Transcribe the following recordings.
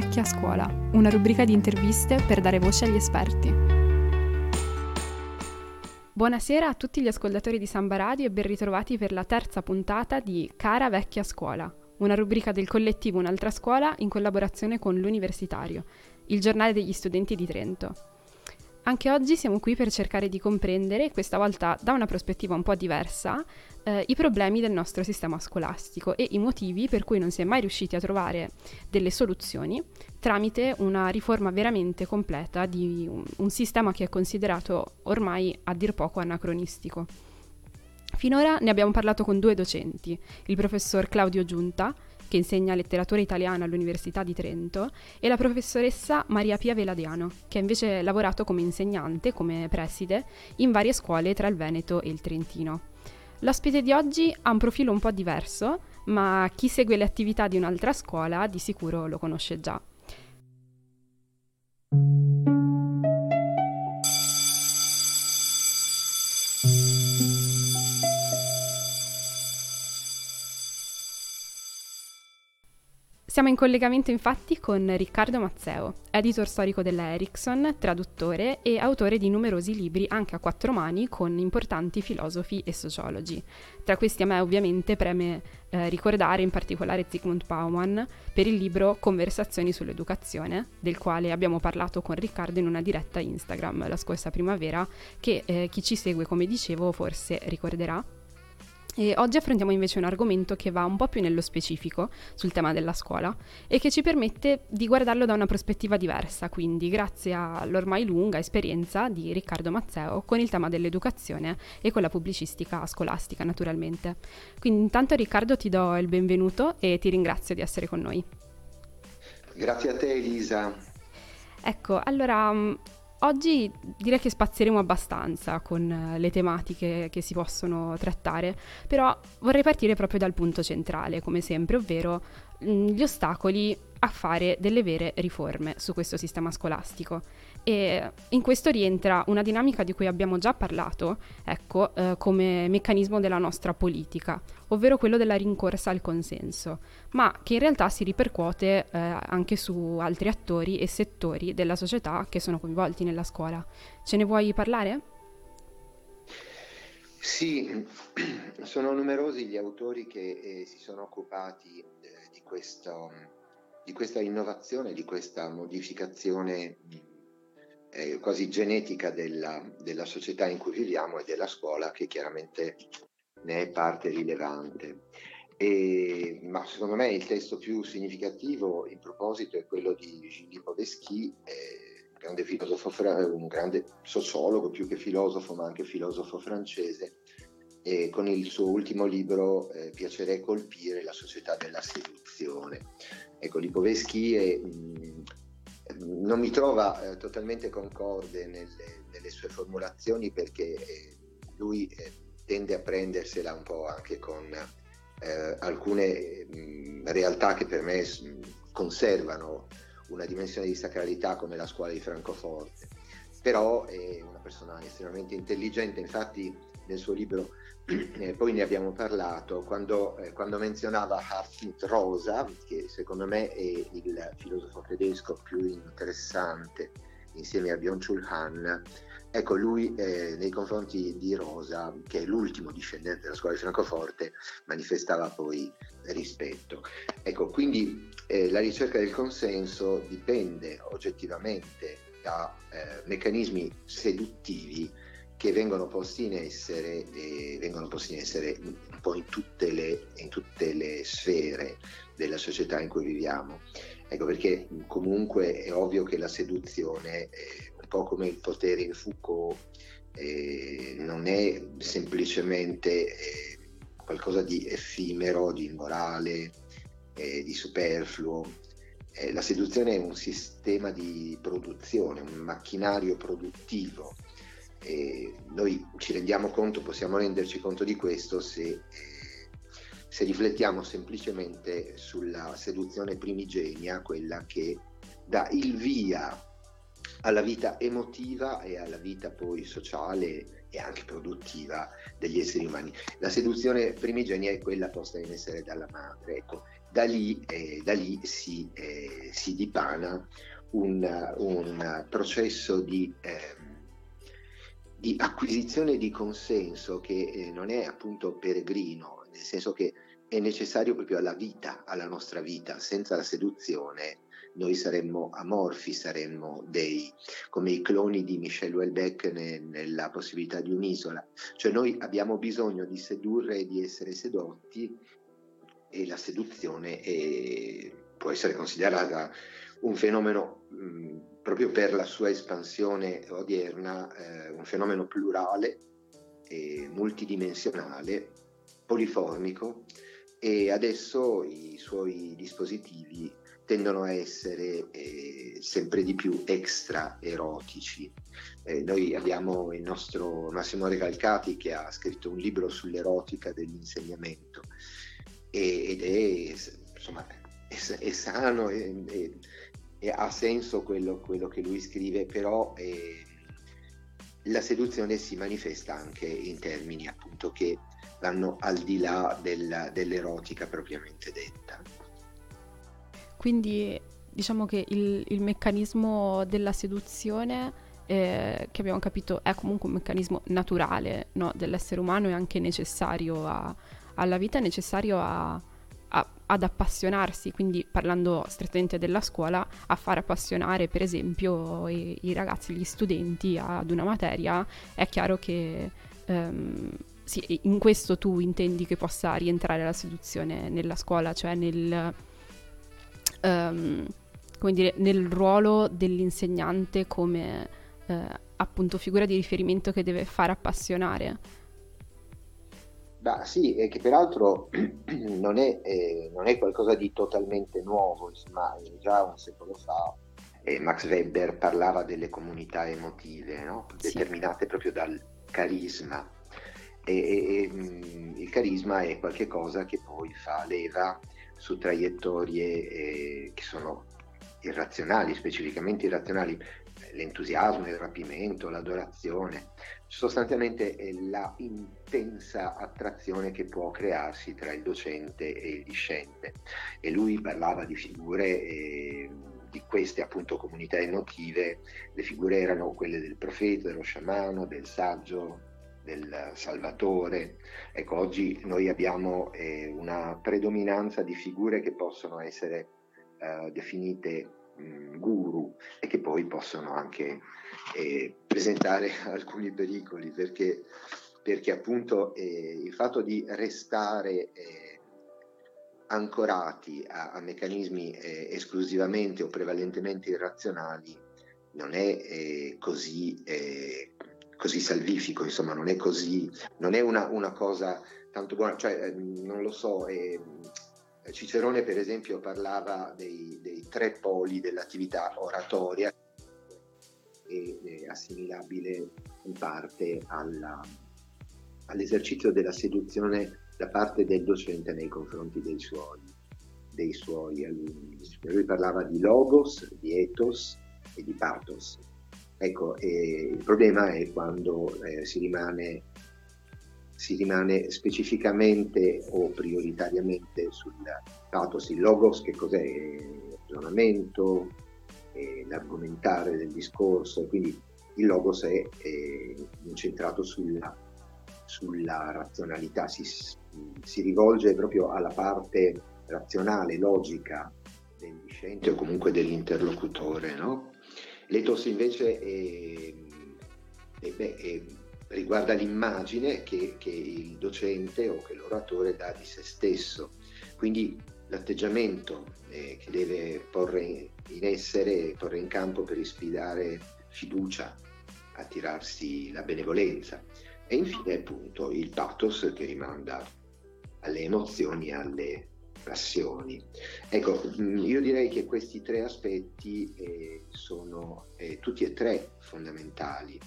vecchia scuola, una rubrica di interviste per dare voce agli esperti. Buonasera a tutti gli ascoltatori di Samba Radio e ben ritrovati per la terza puntata di Cara vecchia scuola, una rubrica del collettivo Un'altra scuola in collaborazione con l'Universitario, il giornale degli studenti di Trento. Anche oggi siamo qui per cercare di comprendere, questa volta da una prospettiva un po' diversa, eh, i problemi del nostro sistema scolastico e i motivi per cui non si è mai riusciti a trovare delle soluzioni tramite una riforma veramente completa di un, un sistema che è considerato ormai a dir poco anacronistico. Finora ne abbiamo parlato con due docenti, il professor Claudio Giunta, che insegna letteratura italiana all'Università di Trento, e la professoressa Maria Pia Veladiano, che ha invece lavorato come insegnante, come preside, in varie scuole tra il Veneto e il Trentino. L'ospite di oggi ha un profilo un po' diverso, ma chi segue le attività di un'altra scuola di sicuro lo conosce già. Siamo in collegamento infatti con Riccardo Mazzeo, editor storico della Ericsson, traduttore e autore di numerosi libri anche a quattro mani con importanti filosofi e sociologi. Tra questi a me ovviamente preme eh, ricordare in particolare Zygmunt Bauman per il libro Conversazioni sull'educazione, del quale abbiamo parlato con Riccardo in una diretta Instagram la scorsa primavera, che eh, chi ci segue come dicevo forse ricorderà e oggi affrontiamo invece un argomento che va un po' più nello specifico sul tema della scuola e che ci permette di guardarlo da una prospettiva diversa, quindi grazie all'ormai lunga esperienza di Riccardo Mazzeo con il tema dell'educazione e con la pubblicistica scolastica naturalmente. Quindi intanto Riccardo ti do il benvenuto e ti ringrazio di essere con noi. Grazie a te Elisa. Ecco, allora Oggi direi che spazieremo abbastanza con eh, le tematiche che si possono trattare, però vorrei partire proprio dal punto centrale, come sempre, ovvero mm, gli ostacoli a fare delle vere riforme su questo sistema scolastico. E in questo rientra una dinamica di cui abbiamo già parlato, ecco, eh, come meccanismo della nostra politica, ovvero quello della rincorsa al consenso, ma che in realtà si ripercuote eh, anche su altri attori e settori della società che sono coinvolti nella scuola. Ce ne vuoi parlare? Sì, sono numerosi gli autori che eh, si sono occupati eh, di, questo, di, questa innovazione, di questa modificazione eh, quasi genetica della, della, società in cui viviamo e della scuola che chiaramente ne è parte rilevante. E, ma secondo me il testo più significativo in proposito è quello di Gilles Poveschi, eh, grande filosofo, un grande sociologo più che filosofo, ma anche filosofo francese, e con il suo ultimo libro eh, Piacere colpire la società della seduzione. Ecco, Lipoveschi è, mh, non mi trova eh, totalmente concorde nelle, nelle, sue formulazioni perché eh, lui eh, tende a prendersela un po' anche con eh, alcune mh, realtà che per me conservano una dimensione di sacralità come la scuola di Francoforte. Però è una persona estremamente intelligente, infatti nel suo libro eh, poi ne abbiamo parlato, quando, eh, quando menzionava Hartmut Rosa, che secondo me è il filosofo tedesco più interessante insieme a Byung-Chul Han, ecco lui eh, nei confronti di Rosa, che è l'ultimo discendente della scuola di Francoforte, manifestava poi rispetto. Ecco, quindi eh, la ricerca del consenso dipende oggettivamente da eh, meccanismi seduttivi che vengono posti in essere, eh, vengono posti in essere un po' in tutte, le, in tutte le sfere della società in cui viviamo. Ecco perché comunque è ovvio che la seduzione, eh, un po' come il potere in Foucault, eh, non è semplicemente eh, qualcosa di effimero, di immorale, eh, di superfluo. Eh, la seduzione è un sistema di produzione, un macchinario produttivo e noi ci rendiamo conto, possiamo renderci conto di questo se, eh, se riflettiamo semplicemente sulla seduzione primigenia, quella che dà il via alla vita emotiva e alla vita poi sociale e anche produttiva degli esseri umani. La seduzione primigenia è quella posta in essere dalla madre. Ecco, da lì, eh, da lì si, eh, si, dipana un, un processo di, eh, di, acquisizione di consenso che eh, non è appunto peregrino, nel senso che è necessario proprio alla vita, alla nostra vita. Senza la seduzione noi saremmo amorfi, saremmo dei, come i cloni di Michel Houellebecq ne, nella possibilità di un'isola. Cioè noi abbiamo bisogno di sedurre e di essere sedotti e la seduzione è, può essere considerata un fenomeno mh, proprio per la sua espansione odierna, eh, un fenomeno plurale, multidimensionale, poliformico e adesso i suoi dispositivi tendono a essere eh, sempre di più extra erotici. Eh, noi abbiamo il nostro Massimo Recalcati che ha scritto un libro sull'erotica dell'insegnamento e, ed è, insomma, è, è sano e, ha senso quello, quello, che lui scrive, però eh, la seduzione si manifesta anche in termini appunto che vanno al di là della, dell'erotica propriamente detta. Quindi diciamo che il, il meccanismo della seduzione, eh, che abbiamo capito, è comunque un meccanismo naturale no? dell'essere umano e anche necessario a, alla vita, necessario a, ad appassionarsi, quindi parlando strettamente della scuola, a far appassionare per esempio i, i ragazzi, gli studenti ad una materia, è chiaro che... Um, sì, in questo tu intendi che possa rientrare la seduzione nella scuola, cioè nel, come dire, nel ruolo dell'insegnante come uh, appunto figura di riferimento che deve far appassionare. Bah, sì, e che peraltro non è, eh, non è, qualcosa di totalmente nuovo, insomma, già un secolo fa eh, Max Weber parlava delle comunità emotive, no? sì. determinate proprio dal carisma. E, e, e mm, il carisma è qualcosa che poi fa leva su traiettorie eh, che sono irrazionali, specificamente irrazionali, l'entusiasmo, il rapimento, l'adorazione, sostanzialmente la intensa attrazione che può crearsi tra il docente e il discente. E lui parlava di figure eh, di queste appunto comunità emotive, le figure erano quelle del profeta, dello sciamano, del saggio, del Salvatore. Ecco, oggi noi abbiamo eh, una predominanza di figure che possono essere eh, definite mm, guru e che poi possono anche eh, presentare alcuni pericoli perché, perché appunto eh, il fatto di restare eh, ancorati a, a meccanismi eh, esclusivamente o prevalentemente irrazionali non è così così salvifico, insomma, non è così, non è una, una cosa tanto buona, cioè non lo so, eh, Cicerone per esempio parlava dei, dei, tre poli dell'attività oratoria e è assimilabile in parte alla, all'esercizio della seduzione da parte del docente nei confronti dei suoi, dei suoi alunni. Lui parlava di logos, di ethos e di pathos Ecco, eh, il problema è quando eh, si, rimane, si, rimane, specificamente o prioritariamente sul pathos, il logos, che cos'è? Il ragionamento, eh, l'argomentare del discorso, quindi il logos è incentrato sulla, sulla razionalità, si, si, rivolge proprio alla parte razionale, logica del discente o comunque dell'interlocutore, no? L'ethos invece è, è, beh, è, riguarda l'immagine che, che, il docente o che l'oratore dà di se stesso, quindi l'atteggiamento eh, che deve porre in essere, porre in campo per ispirare fiducia, attirarsi la benevolenza e infine appunto il pathos che rimanda alle emozioni, alle passioni. Ecco, mm, io direi che questi tre aspetti eh, sono eh, tutti e tre fondamentali.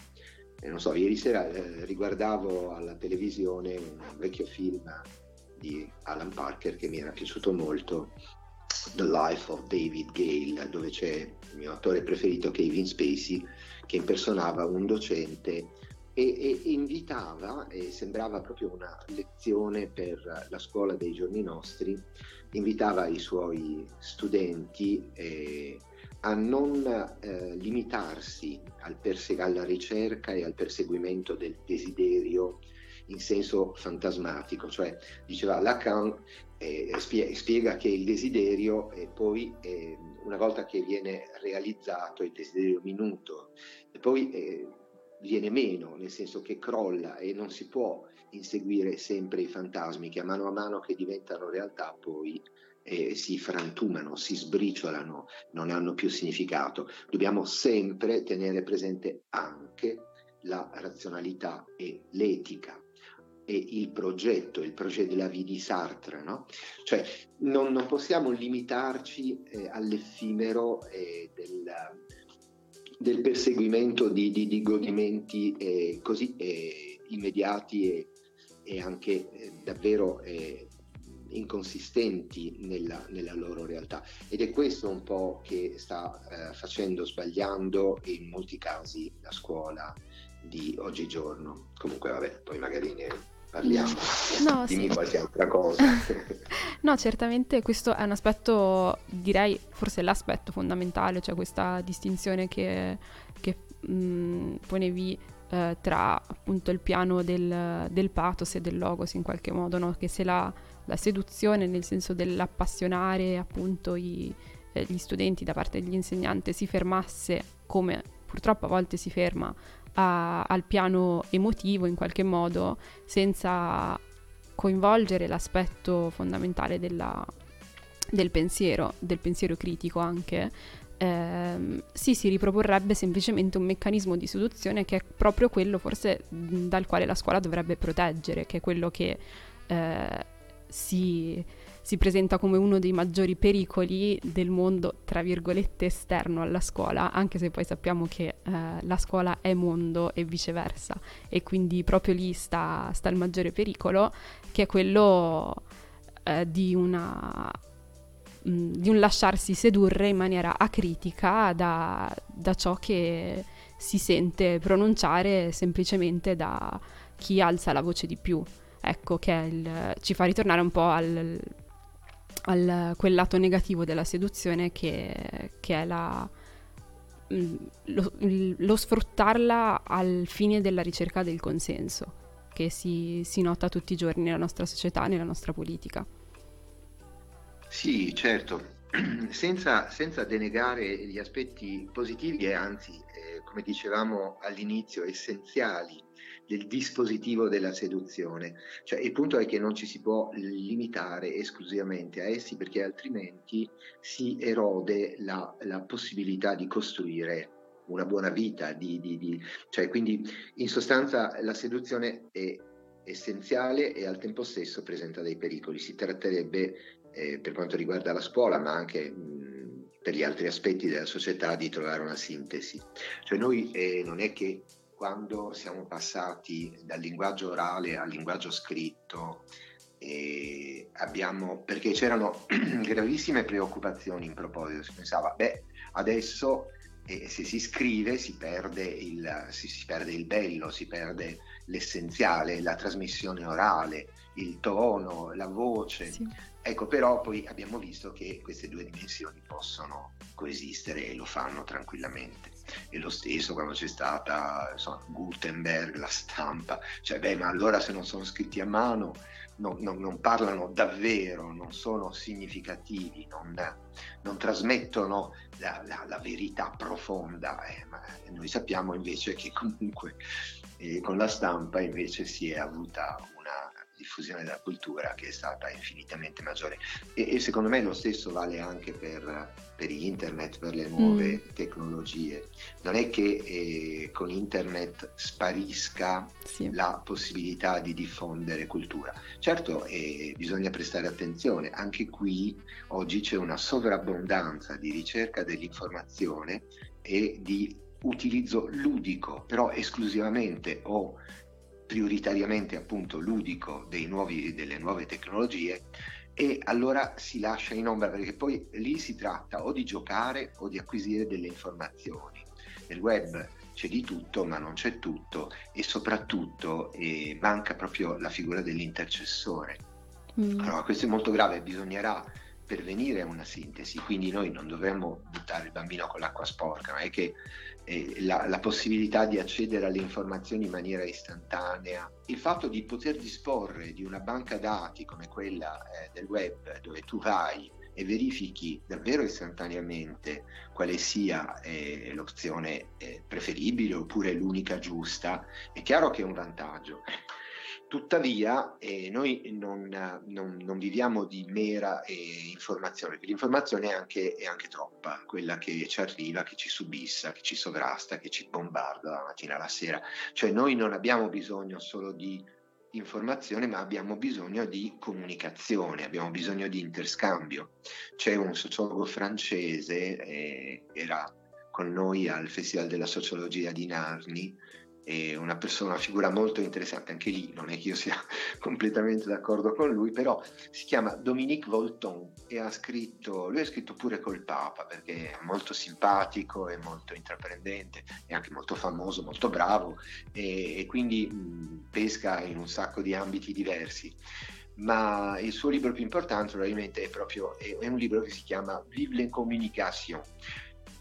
Eh, non so, ieri sera eh, riguardavo alla televisione un vecchio film di Alan Parker che mi era piaciuto molto, The Life of David Gale, dove c'è il mio attore preferito Kevin Spacey che impersonava un docente e, e invitava, e sembrava proprio una lezione per la scuola dei giorni nostri, invitava i suoi studenti eh, a non eh, limitarsi al perse- alla ricerca e al perseguimento del desiderio in senso fantasmatico, cioè diceva Lacan eh, spie- spiega che il desiderio e poi eh, una volta che viene realizzato il desiderio minuto poi eh, viene meno, nel senso che crolla e non si può inseguire sempre i fantasmi che a mano a mano che diventano realtà poi eh, si frantumano, si sbriciolano, non hanno più significato. Dobbiamo sempre tenere presente anche la razionalità e l'etica e il progetto, il progetto della vita di Sartre, no? Cioè non, non possiamo limitarci eh, all'effimero eh, del, del, perseguimento di, di, di godimenti eh, così eh, immediati e, e anche eh, davvero eh, inconsistenti nella, nella, loro realtà. Ed è questo un po' che sta facendo sbagliando in molti casi la scuola di oggigiorno. Comunque vabbè, poi magari ne parliamo. No, Dimmi sì. qualche altra cosa. no, certamente questo è un aspetto, direi forse l'aspetto fondamentale, cioè questa distinzione che, che mh, ponevi eh, tra appunto il piano del, del, pathos e del logos in qualche modo, no? che se la, la, seduzione nel senso dell'appassionare appunto i, eh, gli studenti da parte degli insegnanti si fermasse come purtroppo a volte si ferma a, al piano emotivo in qualche modo, senza coinvolgere l'aspetto fondamentale della, del pensiero, del pensiero critico anche, ehm, sì, si riproporrebbe semplicemente un meccanismo di seduzione che è proprio quello forse dal quale la scuola dovrebbe proteggere, che è quello che eh, si si presenta come uno dei maggiori pericoli del mondo, tra virgolette, esterno alla scuola, anche se poi sappiamo che eh, la scuola è mondo e viceversa, e quindi proprio lì sta, sta il maggiore pericolo, che è quello eh, di una mm, di un lasciarsi sedurre in maniera acritica da, da, ciò che si sente pronunciare semplicemente da chi alza la voce di più. Ecco, che il, ci fa ritornare un po' al, al, quel lato negativo della seduzione che, che è la, mm, lo, lo, sfruttarla al fine della ricerca del consenso che si, si nota tutti i giorni nella nostra società, nella nostra politica. Sì, certo, senza, senza, denegare gli aspetti positivi e anzi, eh, come dicevamo all'inizio, essenziali del dispositivo della seduzione. Cioè, il punto è che non ci si può limitare esclusivamente a essi perché altrimenti si erode la, la possibilità di costruire una buona vita. Di, di, di, cioè, quindi in sostanza la seduzione è essenziale e al tempo stesso presenta dei pericoli. Si tratterebbe, eh, per quanto riguarda la scuola, ma anche mh, per gli altri aspetti della società, di trovare una sintesi. Cioè noi eh, non è che quando siamo passati dal linguaggio orale al linguaggio scritto, abbiamo, perché c'erano gravissime preoccupazioni in proposito, si pensava, beh, adesso eh, se si scrive si perde, il, si, si perde il bello, si perde l'essenziale, la trasmissione orale, il tono, la voce. Sì. Ecco, però poi abbiamo visto che queste due dimensioni possono coesistere e lo fanno tranquillamente. E lo stesso quando c'è stata insomma, Gutenberg, la stampa, cioè beh ma allora se non sono scritti a mano non, non, non parlano davvero, non sono significativi, non, non trasmettono la, la, la, verità profonda, eh, ma noi sappiamo invece che comunque eh, con la stampa invece si è avuta una diffusione della cultura che è stata infinitamente maggiore e, e secondo me lo stesso vale anche per, per internet, per le nuove mm. tecnologie. Non è che eh, con internet sparisca sì. la possibilità di diffondere cultura. Certo eh, bisogna prestare attenzione, anche qui oggi c'è una sovrabbondanza di ricerca dell'informazione e di utilizzo ludico, però esclusivamente o prioritariamente appunto ludico nuovi, delle nuove tecnologie e allora si lascia in ombra perché poi lì si tratta o di giocare o di acquisire delle informazioni. Nel web c'è di tutto ma non c'è tutto e soprattutto eh, manca proprio la figura dell'intercessore. Mm. Allora questo è molto grave, bisognerà pervenire a una sintesi, quindi noi non dovremmo buttare il bambino con l'acqua sporca, ma è che eh, la, la, possibilità di accedere alle informazioni in maniera istantanea, il fatto di poter disporre di una banca dati come quella eh, del web dove tu vai e verifichi davvero istantaneamente quale sia eh, l'opzione eh, preferibile oppure l'unica giusta, è chiaro che è un vantaggio. Tuttavia eh, noi non, non, non, viviamo di mera eh, informazione, l'informazione è anche, è anche, troppa, quella che ci arriva, che ci subissa, che ci sovrasta, che ci bombarda la mattina alla sera. Cioè noi non abbiamo bisogno solo di informazione, ma abbiamo bisogno di comunicazione, abbiamo bisogno di interscambio. C'è un sociologo francese, eh, era con noi al Festival della Sociologia di Narni, è una persona, una figura molto interessante, anche lì non è che io sia completamente d'accordo con lui, però si chiama Dominique Volton e ha scritto, lui ha scritto pure col Papa perché è molto simpatico, è molto intraprendente, è anche molto famoso, molto bravo e, e quindi mh, pesca in un sacco di ambiti diversi. Ma il suo libro più importante probabilmente è proprio è, un libro che si chiama Vive l'incommunication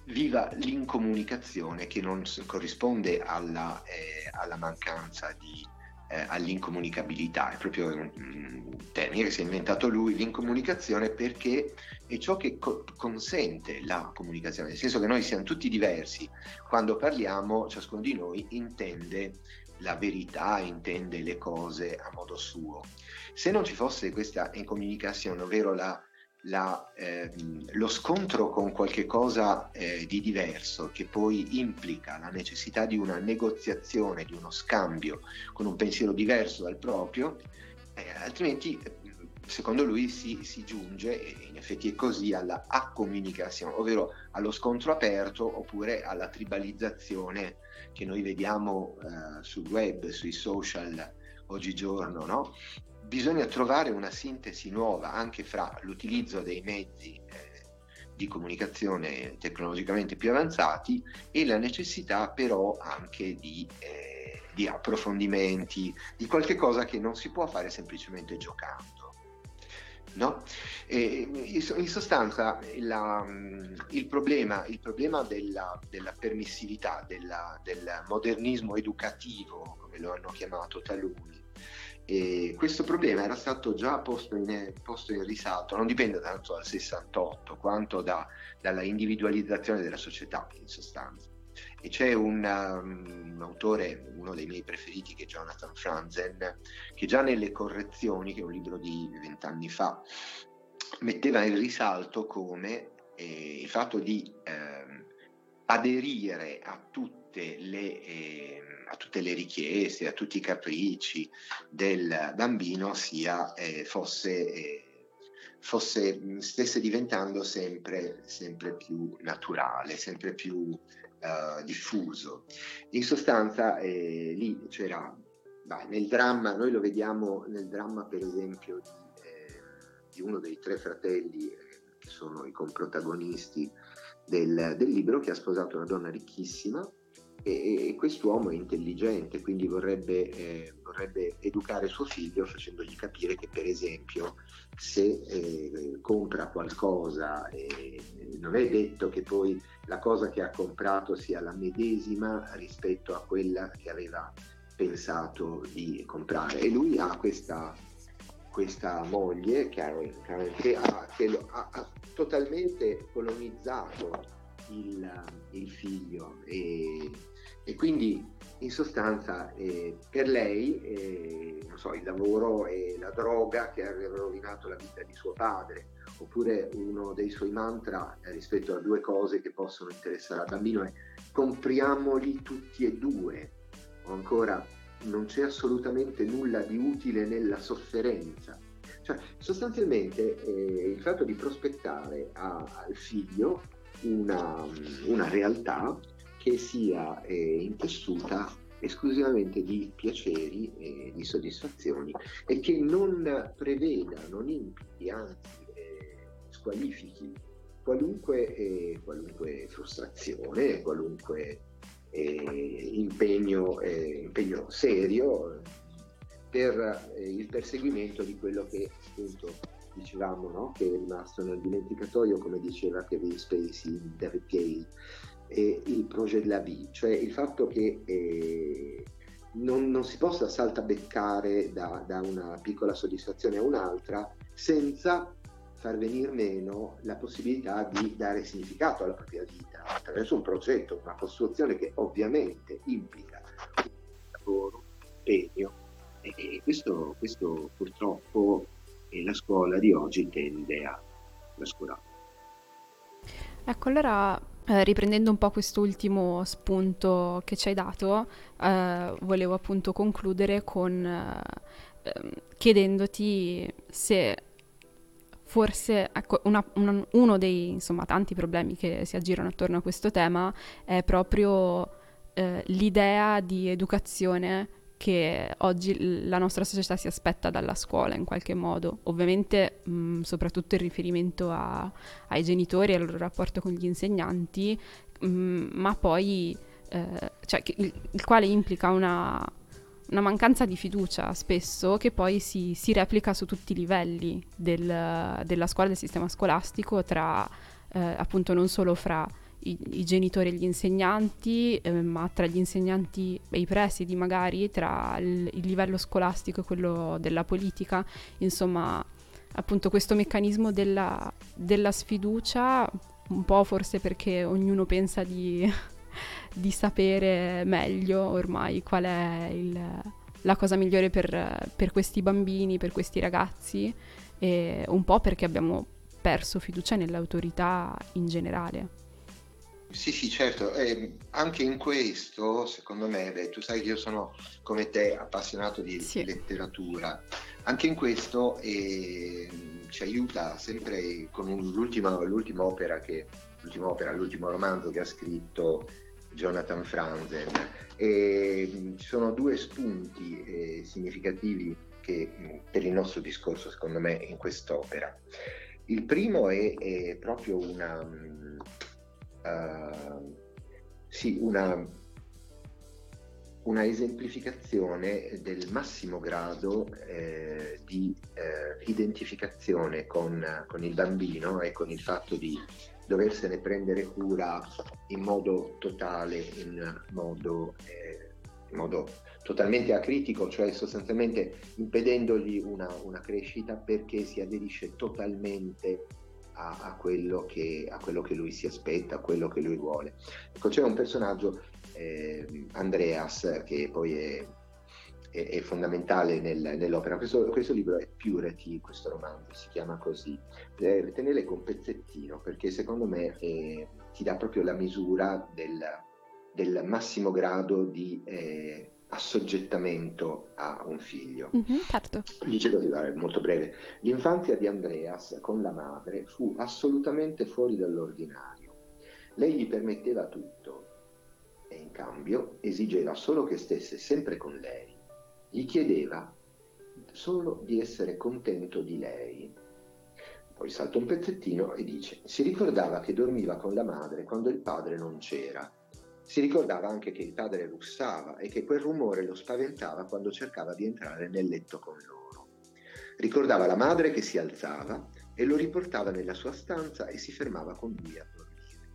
viva l'incomunicazione che non corrisponde alla, eh, alla mancanza di eh, all'incomunicabilità, è proprio un, un, termine che si è inventato lui, l'incomunicazione perché è ciò che co- consente la comunicazione, nel senso che noi siamo tutti diversi, quando parliamo ciascuno di noi intende la verità, intende le cose a modo suo. Se non ci fosse questa incomunicazione, ovvero la la, eh, lo scontro con qualche cosa eh, di diverso che poi implica la necessità di una negoziazione, di uno scambio con un pensiero diverso dal proprio, eh, altrimenti secondo lui si, si, giunge, e in effetti è così, alla accomunicazione, ovvero allo scontro aperto oppure alla tribalizzazione che noi vediamo eh, sul web, sui social oggigiorno, no? Bisogna trovare una sintesi nuova anche fra l'utilizzo dei mezzi eh, di comunicazione tecnologicamente più avanzati e la necessità però anche di, eh, di approfondimenti, di qualche cosa che non si può fare semplicemente giocando. No? in sostanza la, il problema, il problema della, della, permissività, della, del modernismo educativo, come lo hanno chiamato taluni, e questo problema era stato già posto in, posto in, risalto, non dipende tanto dal 68 quanto da, dalla individualizzazione della società in sostanza. E c'è un, um, un, autore, uno dei miei preferiti, che è Jonathan Franzen, che già nelle correzioni, che è un libro di vent'anni fa, metteva in risalto come eh, il fatto di eh, aderire a tutte le... Eh, a tutte le richieste, a tutti i capricci del bambino sia, eh, fosse, eh, fosse, stesse diventando sempre, sempre, più naturale, sempre più uh, diffuso. In sostanza eh, lì c'era, vai, nel dramma, noi lo vediamo nel dramma per esempio di, eh, di uno dei tre fratelli eh, che sono i comprotagonisti del, del libro che ha sposato una donna ricchissima e, e quest'uomo è intelligente, quindi vorrebbe, eh, vorrebbe, educare suo figlio facendogli capire che per esempio se eh, compra qualcosa eh, non è detto che poi la cosa che ha comprato sia la medesima rispetto a quella che aveva pensato di comprare. E lui ha questa, questa moglie che, ha, che, ha, che ha, ha totalmente colonizzato il, il figlio e, e quindi in sostanza eh, per lei eh, so, il lavoro e la droga che aveva rovinato la vita di suo padre, oppure uno dei suoi mantra eh, rispetto a due cose che possono interessare al bambino è compriamoli tutti e due, o ancora non c'è assolutamente nulla di utile nella sofferenza. Cioè, sostanzialmente eh, il fatto di prospettare a, al figlio una, una realtà che sia eh, intessuta esclusivamente di piaceri e di soddisfazioni e che non preveda, non implichi, anzi eh, squalifichi qualunque, eh, qualunque, frustrazione, qualunque eh, impegno, eh, impegno, serio per eh, il perseguimento di quello che appunto dicevamo no? che è rimasto nel dimenticatoio come diceva Kevin Spacey in David Gale eh, il progetto della V cioè il fatto che eh, non, non, si possa saltabeccare da, da una piccola soddisfazione a un'altra senza far venire meno la possibilità di dare significato alla propria vita attraverso un progetto, una costruzione che ovviamente implica un lavoro, impegno e questo, questo purtroppo la scuola di oggi tende a trascurare. Ecco, allora eh, riprendendo un po' quest'ultimo spunto che ci hai dato, eh, volevo appunto concludere con eh, ehm, chiedendoti se forse ecco, una, una, uno dei insomma, tanti problemi che si aggirano attorno a questo tema è proprio eh, l'idea di educazione che oggi la nostra società si aspetta dalla scuola in qualche modo, ovviamente mh, soprattutto in riferimento a, ai genitori e al loro rapporto con gli insegnanti, mh, ma poi eh, cioè, il, il, quale implica una, una, mancanza di fiducia spesso che poi si, si replica su tutti i livelli del, della scuola, del sistema scolastico, tra eh, appunto non solo fra i, i genitori e gli insegnanti, eh, ma tra gli insegnanti e i presidi magari, tra il, il livello scolastico e quello della politica, insomma appunto questo meccanismo della, della sfiducia, un po' forse perché ognuno pensa di, di sapere meglio ormai qual è il, la cosa migliore per, per, questi bambini, per questi ragazzi, e un po' perché abbiamo perso fiducia nell'autorità in generale. Sì, sì, certo. Eh, anche in questo, secondo me, beh, tu sai che io sono come te appassionato di sì. letteratura, anche in questo eh, ci aiuta sempre con l'ultima, l'ultima, opera che, l'ultima opera, l'ultimo romanzo che ha scritto Jonathan Franzen. E, ci sono due spunti eh, significativi che, per il nostro discorso, secondo me, in quest'opera. Il primo è, è proprio una uh, sì, una, una, esemplificazione del massimo grado eh, di eh, identificazione con, con, il bambino e con il fatto di doversene prendere cura in modo totale, in modo, eh, in modo totalmente acritico, cioè sostanzialmente impedendogli una, una crescita perché si aderisce totalmente a, a, quello che, a, quello che, lui si aspetta, a quello che lui vuole. Ecco, c'è un personaggio, eh, Andreas, che poi è, è, è fondamentale nel, nell'opera. Questo, questo, libro è Purity, questo romanzo, si chiama così. Eh, tenere con pezzettino, perché secondo me eh, ti dà proprio la misura del, del massimo grado di eh, assoggettamento a un figlio. Mm-hmm, certo. Dice così, molto breve. L'infanzia di Andreas con la madre fu assolutamente fuori dall'ordinario. Lei gli permetteva tutto e in cambio esigeva solo che stesse sempre con lei. Gli chiedeva solo di essere contento di lei. Poi salta un pezzettino e dice, si ricordava che dormiva con la madre quando il padre non c'era si ricordava anche che il padre russava e che quel rumore lo spaventava quando cercava di entrare nel letto con loro. Ricordava la madre che si alzava e lo riportava nella sua stanza e si fermava con lui a dormire.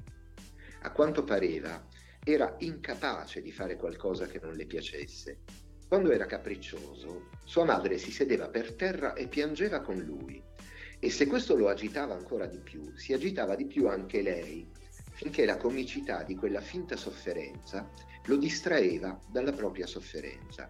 A quanto pareva, era incapace di fare qualcosa che non le piacesse. Quando era capriccioso, sua madre si sedeva per terra e piangeva con lui. E se questo lo agitava ancora di più, si agitava di più anche lei, finché la comicità di quella finta sofferenza lo distraeva dalla propria sofferenza.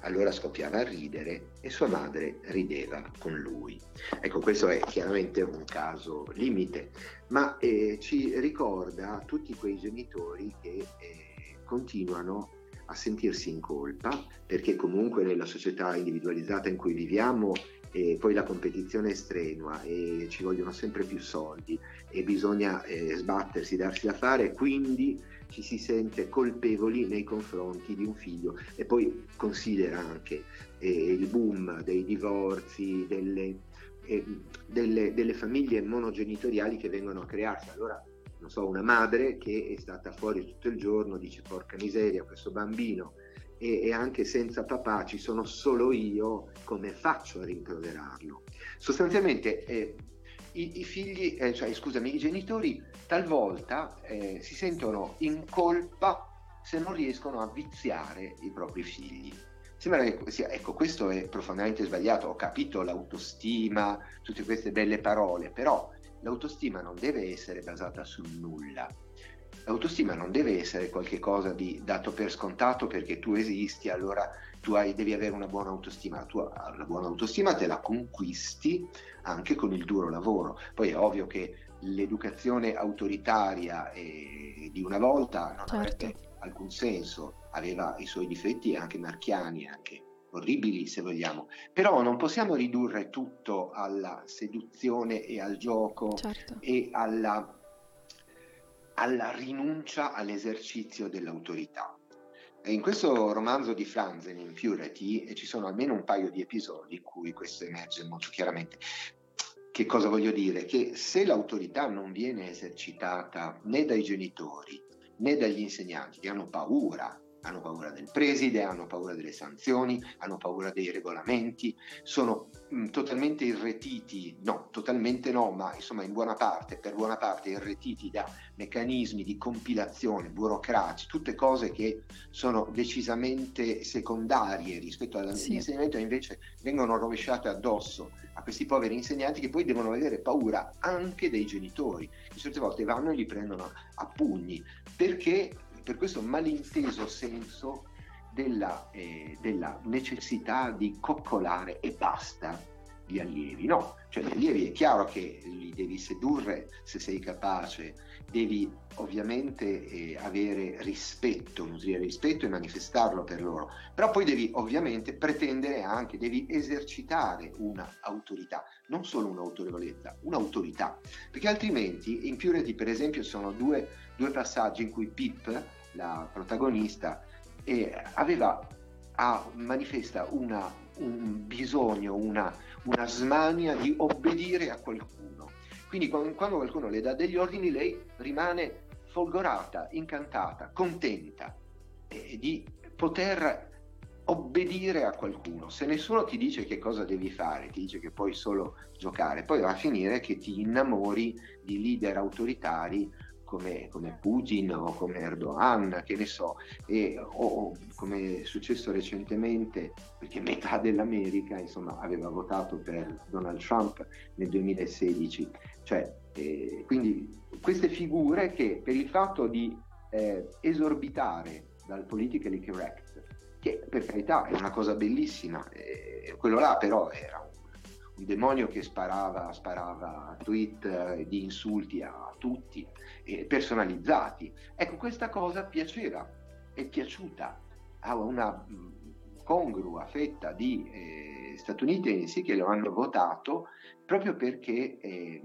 Allora scoppiava a ridere e sua madre rideva con lui. Ecco, questo è chiaramente un caso limite, ma eh, ci ricorda tutti quei genitori che eh, continuano a sentirsi in colpa perché comunque nella società individualizzata in cui viviamo e poi la competizione è strenua e ci vogliono sempre più soldi e bisogna eh, sbattersi, darsi da fare, quindi ci si sente colpevoli nei confronti di un figlio e poi considera anche eh, il boom dei divorzi, delle, eh, delle, delle famiglie monogenitoriali che vengono a crearsi. Allora non so, una madre che è stata fuori tutto il giorno, dice porca miseria, questo bambino e, e anche senza papà ci sono solo io, come faccio a rimproverarlo? Sostanzialmente eh, i, i, figli, eh, cioè scusami, i genitori talvolta eh, si sentono in colpa se non riescono a viziare i propri figli. Sembra che sia, ecco, questo è profondamente sbagliato, ho capito l'autostima, tutte queste belle parole, però l'autostima non deve essere basata sul nulla. L'autostima non deve essere qualcosa di dato per scontato perché tu esisti, allora tu hai, devi avere una buona autostima. Tu la buona autostima te la conquisti anche con il duro lavoro. Poi è ovvio che l'educazione autoritaria eh, di una volta non certo. avrebbe alcun senso, aveva i suoi difetti anche marchiani, anche orribili se vogliamo, però non possiamo ridurre tutto alla seduzione e al gioco certo. e alla, alla rinuncia all'esercizio dell'autorità. In questo romanzo di Franzen, in Purity, ci sono almeno un paio di episodi in cui questo emerge molto chiaramente. Che cosa voglio dire? Che se l'autorità non viene esercitata né dai genitori né dagli insegnanti che hanno paura hanno paura del preside, hanno paura delle sanzioni, hanno paura dei regolamenti, sono mh, mm, totalmente irretiti, no, totalmente no, ma insomma in buona parte, per buona parte irretiti da meccanismi di compilazione burocratici, tutte cose che sono decisamente secondarie rispetto all'insegnamento sì. invece vengono rovesciate addosso a questi poveri insegnanti che poi devono avere paura anche dei genitori, che certe volte vanno e li prendono a pugni, perché per questo malinteso senso della, eh, della, necessità di coccolare e basta gli allievi. No, cioè gli allievi è chiaro che li devi sedurre se sei capace, devi ovviamente eh, avere rispetto, nutrire rispetto e manifestarlo per loro, però poi devi ovviamente pretendere anche, devi esercitare un'autorità, non solo un'autorevolezza, un'autorità, perché altrimenti in Purity per esempio sono due, due passaggi in cui Pip, la protagonista, eh, aveva, ha, manifesta una, un bisogno, una, una smania di obbedire a qualcuno quindi quando qualcuno le dà degli ordini, lei rimane folgorata, incantata, contenta eh, di poter obbedire a qualcuno. Se nessuno ti dice che cosa devi fare, ti dice che puoi solo giocare, poi va a finire che ti innamori di leader autoritari come, come, Putin o come Erdogan, che ne so, e, o come è successo recentemente, perché metà dell'America insomma, aveva votato per Donald Trump nel 2016. Cioè, eh, quindi queste figure che per il fatto di eh, esorbitare dal politically correct, che per carità è una cosa bellissima, eh, quello là però era un demonio che sparava, sparava tweet eh, di insulti a tutti, eh, personalizzati. Ecco, questa cosa piaceva, è piaciuta a una mm, congrua fetta di eh, statunitensi che lo hanno votato proprio perché eh,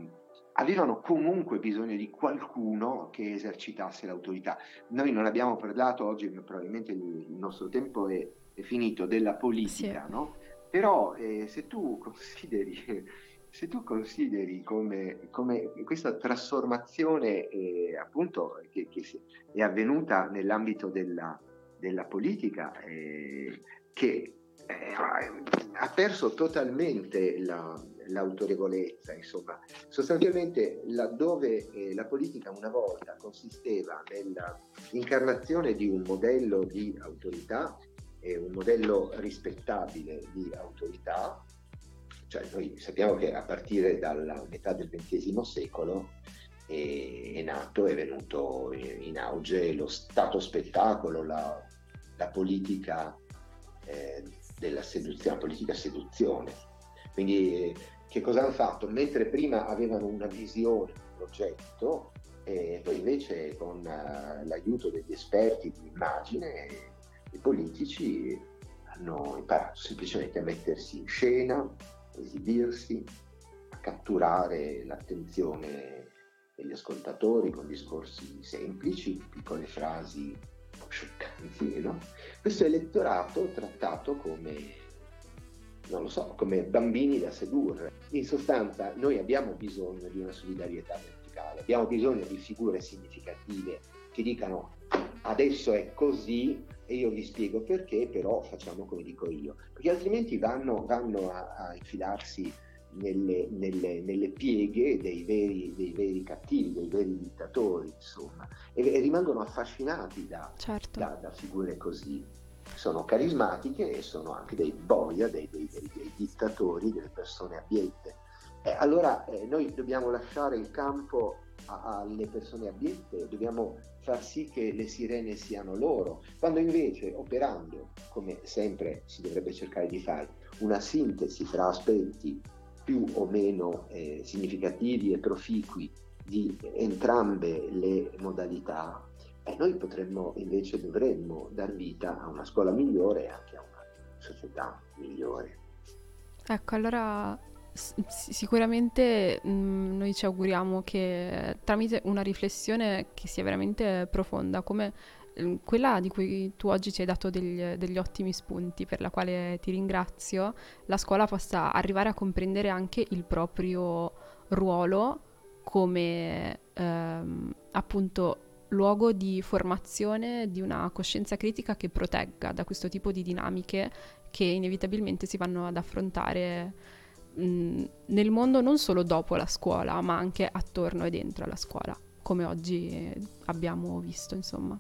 avevano comunque bisogno di qualcuno che esercitasse l'autorità. Noi non abbiamo parlato oggi, probabilmente il nostro tempo è, è finito, della politica, sì. no? Però eh, se tu consideri, se tu consideri come, come, questa trasformazione eh, appunto che, che, è avvenuta nell'ambito della, della politica, eh, che eh, ha perso totalmente la, l'autorevolezza, insomma, sostanzialmente laddove eh, la politica una volta consisteva nell'incarnazione di un modello di autorità è un modello rispettabile di autorità, cioè noi sappiamo che a partire dalla metà del XX secolo è, è nato, è venuto in auge lo stato spettacolo, la, la politica eh, della seduzione, la politica seduzione. Quindi che cosa hanno fatto? Mentre prima avevano una visione, un progetto, e poi invece con uh, l'aiuto degli esperti di immagine i politici hanno imparato semplicemente a mettersi in scena, a esibirsi, a catturare l'attenzione degli ascoltatori con discorsi semplici, piccole frasi scioccanti. No? Questo elettorato trattato come, non lo so, come bambini da sedurre. In sostanza noi abbiamo bisogno di una solidarietà verticale. Abbiamo bisogno di figure significative che dicano adesso è così e io vi spiego perché, però facciamo come dico io, perché altrimenti vanno, vanno a, a, infilarsi nelle, nelle, nelle pieghe dei veri, dei veri, cattivi, dei veri dittatori, insomma, e, e rimangono affascinati da, certo. da, da, figure così. Sono carismatiche e sono anche dei boia, dei, dei, dei dittatori, delle persone abiette. Eh, allora eh, noi dobbiamo lasciare il campo alle persone abiette, dobbiamo far sì che le sirene siano loro, quando invece operando, come sempre si dovrebbe cercare di fare, una sintesi fra aspetti più o meno eh, significativi e proficui di entrambe le modalità, eh, noi potremmo invece dovremmo dar vita a una scuola migliore e anche a una società migliore. Ecco, allora sicuramente mh, mm, noi ci auguriamo che tramite una riflessione che sia veramente profonda, come mm, quella di cui tu oggi ci hai dato degli, degli, ottimi spunti, per la quale ti ringrazio, la scuola possa arrivare a comprendere anche il proprio ruolo come ehm, appunto luogo di formazione di una coscienza critica che protegga da questo tipo di dinamiche che inevitabilmente si vanno ad affrontare nel mondo non solo dopo la scuola, ma anche attorno e dentro la scuola, come oggi abbiamo visto, insomma.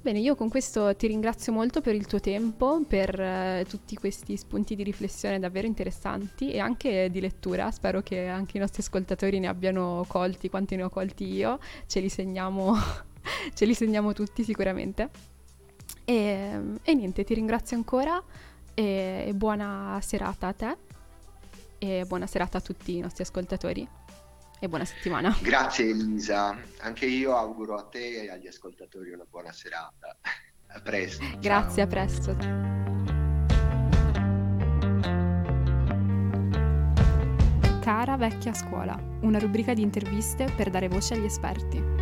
Bene, io con questo ti ringrazio molto per il tuo tempo, per eh, tutti questi spunti di riflessione davvero interessanti e anche di lettura. Spero che anche i nostri ascoltatori ne abbiano colti quanti ne ho colti io. Ce li segniamo, ce li segniamo tutti sicuramente. E, e niente, ti ringrazio ancora e buona serata a te e buona serata a tutti i nostri ascoltatori e buona settimana. Grazie Elisa, anche io auguro a te e agli ascoltatori una buona serata. A presto. Grazie, ciao. a presto. Cara vecchia scuola, una rubrica di interviste per dare voce agli esperti.